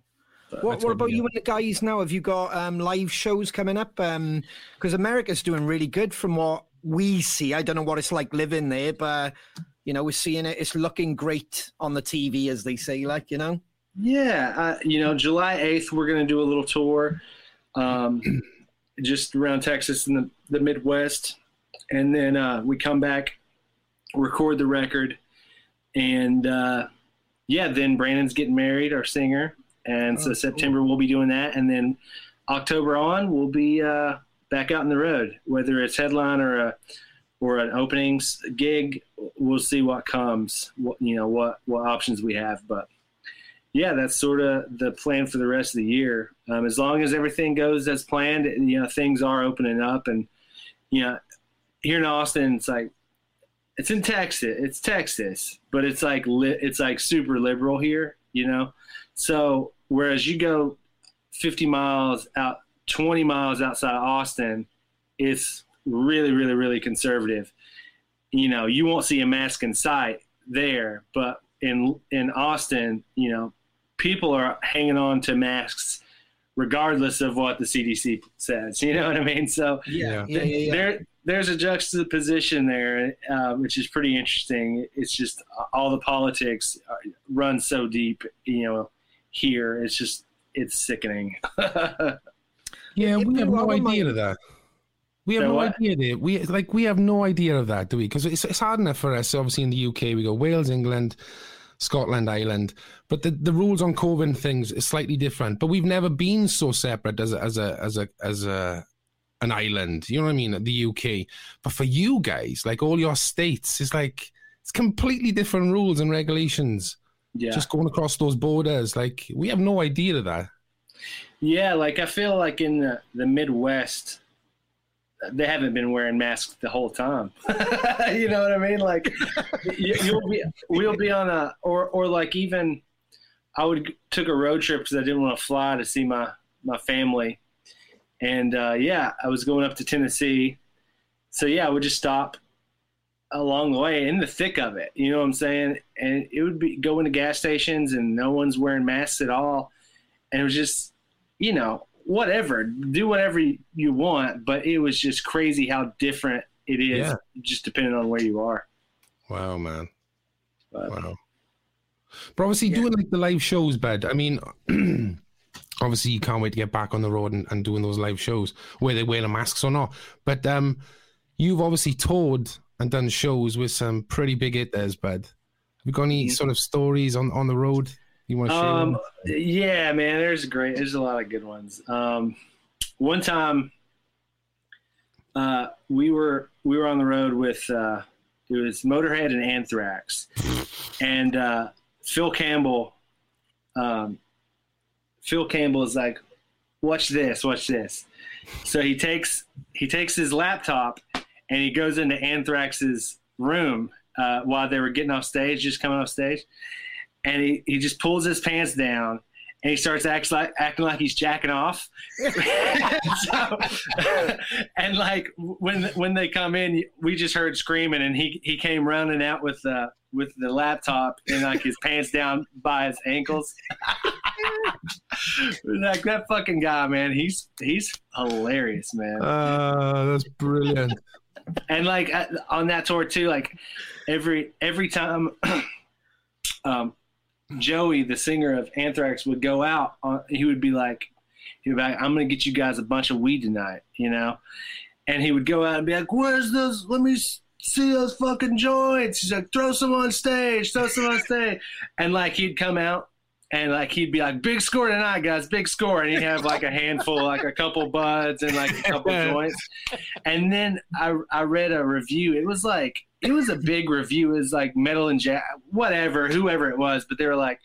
What, what what about you and the guys now? Have you got um, live shows coming up? Because America's doing really good from what we see. I don't know what it's like living there, but you know, we're seeing it. It's looking great on the TV, as they say. Like you know, Yeah, uh, you know, July 8th, we're going to do a little tour um, just around Texas and the, the Midwest. And then uh, we come back, record the record. And uh, yeah, then Brandon's getting married, our singer. And so Oh, September we'll be doing that. And then October on, we'll be uh, back out on the road, whether it's headline or a or an openings gig. We'll see what comes. What you know, what what options we have, but yeah, that's sort of the plan for the rest of the year. Um, as long as everything goes as planned, you know, things are opening up, and you know, here in Austin, it's like it's in Texas, it's Texas, but it's like li- it's like super liberal here, you know. So whereas you go 50 miles out, 20 miles outside Austin, it's really, really, really conservative. You know, you won't see a mask in sight there, but in in Austin, you know, people are hanging on to masks regardless of what the CDC says. You know what I mean? So Yeah. yeah, yeah, yeah. there there's a juxtaposition there, uh, which is pretty interesting. It's just all the politics are- run so deep, you know. Here, it's just it's sickening. Yeah, we have no idea of that. We have So no what? idea. There. We like we have no idea of that, do we? Because it's, it's hard enough for us. Obviously, in the UK, we go Wales, England, Scotland, Ireland, but the, the rules on COVID things is slightly different. But we've never been so separate as a, as a as a as a an island. You know what I mean? The UK, but for you guys, like all your states, it's like it's completely different rules and regulations. yeah, Just going across those borders, like we have no idea of that. yeah. Like I feel like in the, the Midwest, they haven't been wearing masks the whole time. you know what I mean? Like you, you'll be we'll be on a or or like even I would took a road trip because I didn't want to fly to see my my family, and uh, yeah, I was going up to Tennessee, so yeah, I would just stop along the way in the thick of it. You know what I'm saying? And it would be going to gas stations and no one's wearing masks at all, and it was just you know whatever do whatever you want, but it was just crazy how different it is Yeah. just depending on where you are. Wow, man. But, Wow. But obviously, Yeah. doing like the live shows, bed. I mean, obviously, you can't wait to get back on the road and, and doing those live shows, whether they wear the masks or not. But um, you've obviously toured and done shows with some pretty big hitters, bud. Have you got any sort of stories on, on the road you want to share? Um, yeah, man, there's great, there's a lot of good ones. Um, one time, uh, we were we were on the road with uh, it was Motorhead and Anthrax, and uh, Phil Campbell. Um, Phil Campbell is like, "Watch this, watch this." So he takes he takes his laptop and he goes into Anthrax's room uh, while they were getting off stage, just coming off stage, and he, he just pulls his pants down and he starts act like, acting like he's jacking off. so, and like when when they come in, we just heard screaming, and he he came running out with the with the laptop and like his pants down by his ankles. like that fucking guy, man. He's he's hilarious, man Uh, that's brilliant. and like on that tour too like every every time um joey the singer of anthrax would go out on, he would be like he'd be like i'm gonna get you guys a bunch of weed tonight you know? And he would go out and be like where's those let me see those fucking joints. He's like throw some on stage throw some on stage. And like he'd come out and like he'd be like big score tonight guys big score. And he'd have like a handful like a couple buds and like a couple joints. And then I I read a review. It was like it was a big review. It was like Metal and Jack, whatever, whoever it was. But they were like,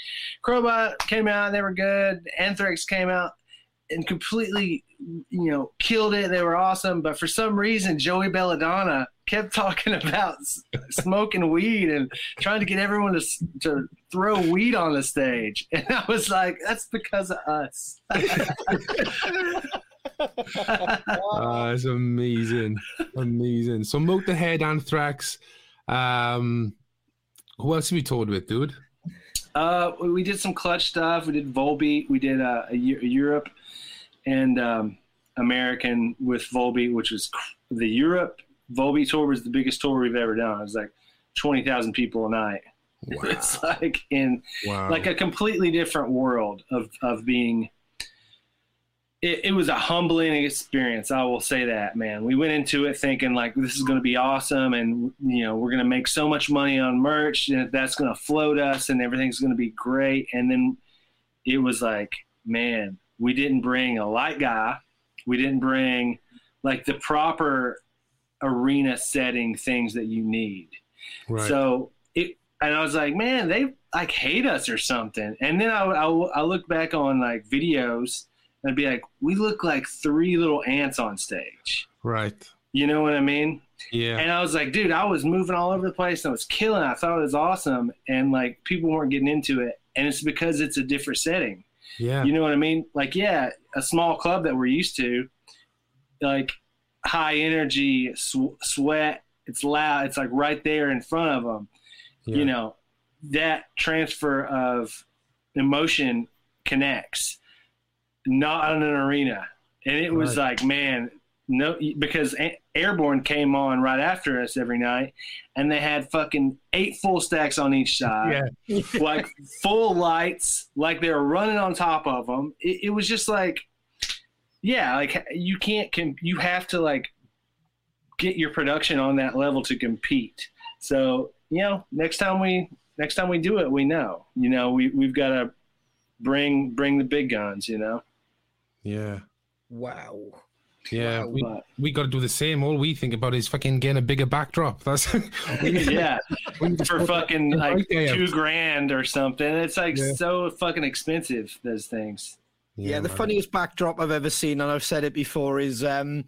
Crobot came out, they were good. Anthrax came out and completely, you know, killed it. They were awesome. But for some reason, Joey Belladonna kept talking about smoking weed and trying to get everyone to to throw weed on the stage. And I was like, that's because of us. Ah, it's amazing, amazing. So Motorhead, Anthrax. Um, who else have you toured with, dude? Uh, we- we did some clutch stuff. We did Volbeat. We did uh, a, Eu- Europe and um, American with Volbeat, which was cr- the Europe Volbeat tour was the biggest tour we've ever done. It was like twenty thousand people a night. Wow. It's like in wow. like a completely different world of of being it, it was a humbling experience i will say that man we went into it thinking like this is going to be awesome and you know we're going to make so much money on merch and that's going to float us and everything's going to be great and then it was like man we didn't bring a light guy we didn't bring like the proper arena setting things that you need right. so it, and I was like, man, they like hate us or something. And then I, I, I look back on like videos and I'd be like, we look like three little ants on stage. right. You know what I mean? Yeah. And I was like, dude, I was moving all over the place and I was killing. it. I thought it was awesome. And like people weren't getting into it. And it's because it's a different setting. yeah. You know what I mean? Like, yeah, a small club that we're used to, like high energy, sw- sweat. It's loud. It's like right there in front of them. yeah. You know, that transfer of emotion connects, not in an arena. And it was Right. like, man, no, because Airborne came on right after us every night, and they had fucking eight full stacks on each side Yeah. like full lights, like they were running on top of them. It, it was just like, yeah, like you can't, com- you have to like get your production on that level to compete. So, you know, next time we, next time we do it, we know, you know, we, we've got to bring, bring the big guns, you know, Yeah. Wow. Yeah. Wow. we but we got to do the same. All we think about is fucking getting a bigger backdrop. That's yeah, we need to for fucking like right two grand or something. It's like Yeah. so fucking expensive, those things. Yeah, the man. funniest backdrop I've ever seen, and I've said it before, is um,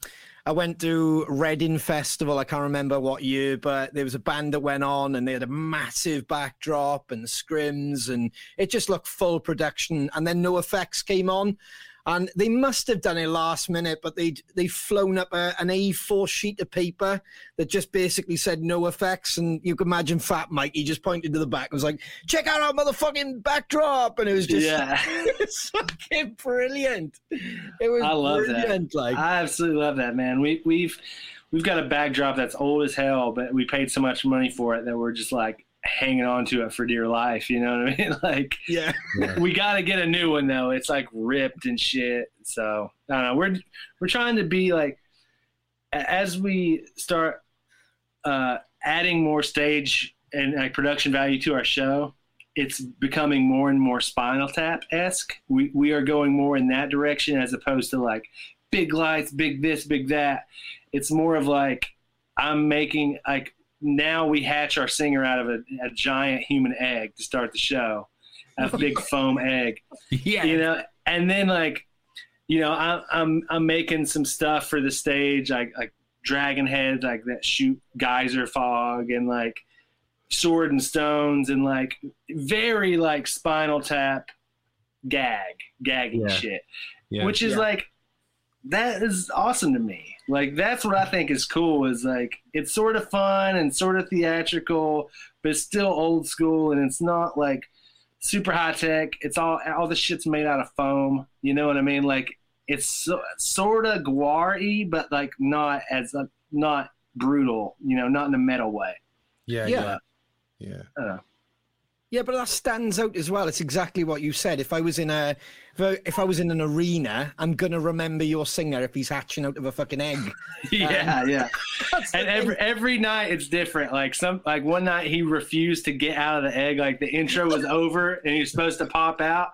I went to Reading Festival. I can't remember what year, but there was a band that went on, and they had a massive backdrop and scrims, and it just looked full production. And then NOFX came on, and they must have done it last minute, but they they flown up a, an A4 sheet of paper that just basically said NOFX, and you can imagine Fat Mike. He just pointed to the back and was like, "Check out our motherfucking backdrop," and it was just Yeah. it's fucking brilliant. It was I love that. Like, I absolutely love that, man. We we've we've got a backdrop that's old as hell, but we paid so much money for it that we're just like hanging on to it for dear life. You know what I mean? Like yeah, we got to get a new one though. It's like ripped and shit. So I don't know. We're we're trying to be like as we start uh, adding more stage and like production value to our show. It's becoming more and more Spinal Tap esque. We we are going more in that direction as opposed to like big lights, big this, big that. It's more of like I'm making like now we hatch our singer out of a, a giant human egg to start the show, a big foam egg, Yeah. you know, and then like, you know, I'm I'm I'm making some stuff for the stage, like like dragon heads, like that shoot geyser fog, and like sword and stones, and like very like Spinal Tap gag, gagging Yeah. shit yeah. which is Yeah. like that is awesome to me like that's what i think is cool is like it's sort of fun and sort of theatrical but it's still old school and it's not like super high tech it's all all the shit's made out of foam you know what i mean like it's so, sort of guar but like not as uh, not brutal you know not in a metal way yeah. yeah. Yeah. Yeah. Yeah, but that stands out as well. It's exactly what you said. If I was in a, if I, if I was in an arena, I'm gonna remember your singer if he's hatching out of a fucking egg. yeah yeah That's the and thing. every every night it's different. Like some like one night he refused to get out of the egg. Like the intro was over and he was supposed to pop out,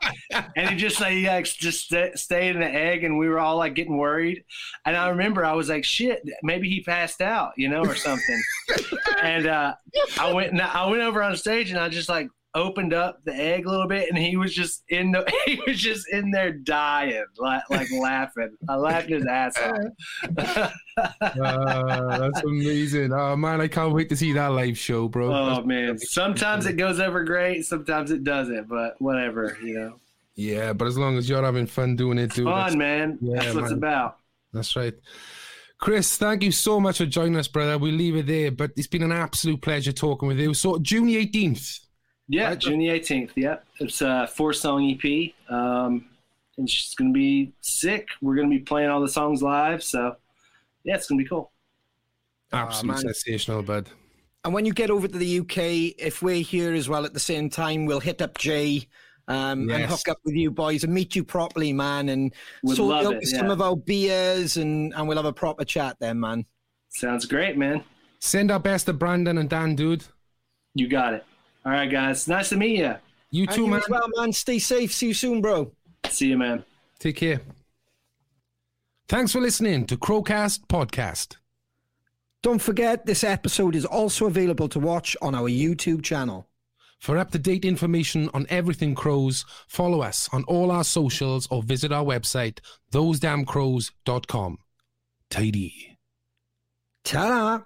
and he just like he like just st- stayed in the egg, and we were all like getting worried. And I remember I was like, shit, maybe he passed out, you know, or something. and uh, I went I went over on stage and I just like opened up the egg a little bit and he was just in the he was just in there dying like like laughing i laughed his ass off Uh, that's amazing. Oh man, I can't wait to see that live show, bro. Oh man, sometimes it goes over great, sometimes it doesn't, but whatever, you know. Yeah, but as long as you're having fun doing it, dude. Fun, man. yeah, That's what it's about. that's right. Chris, thank you so much for joining us, brother. We'll leave it there, but it's been an absolute pleasure talking with you. So, June 18th. Yeah, Right. June the 18th. Yeah, it's a four song EP. Um, and it's gonna be sick. We're gonna be playing all the songs live, so yeah, it's gonna be cool. Absolutely man. sensational, bud. And when you get over to the UK, if we're here as well at the same time, we'll hit up Jay um, and hook up with you boys and meet you properly, man, and Would sort love out it, with some of our beers and, and we'll have a proper chat then, man. Sounds great, man. Send our best to Brandon and Dan, dude. You got it. All right, guys. Nice to meet you. You too, you man. as well, man. Stay safe. See you soon, bro. See you, man. Take care. Thanks for listening to Crowcast Podcast. Don't forget, this episode is also available to watch on our YouTube channel. For up to date information on everything crows, follow us on all our socials or visit our website, thosedamncrows.com. Tidy. Ta-da!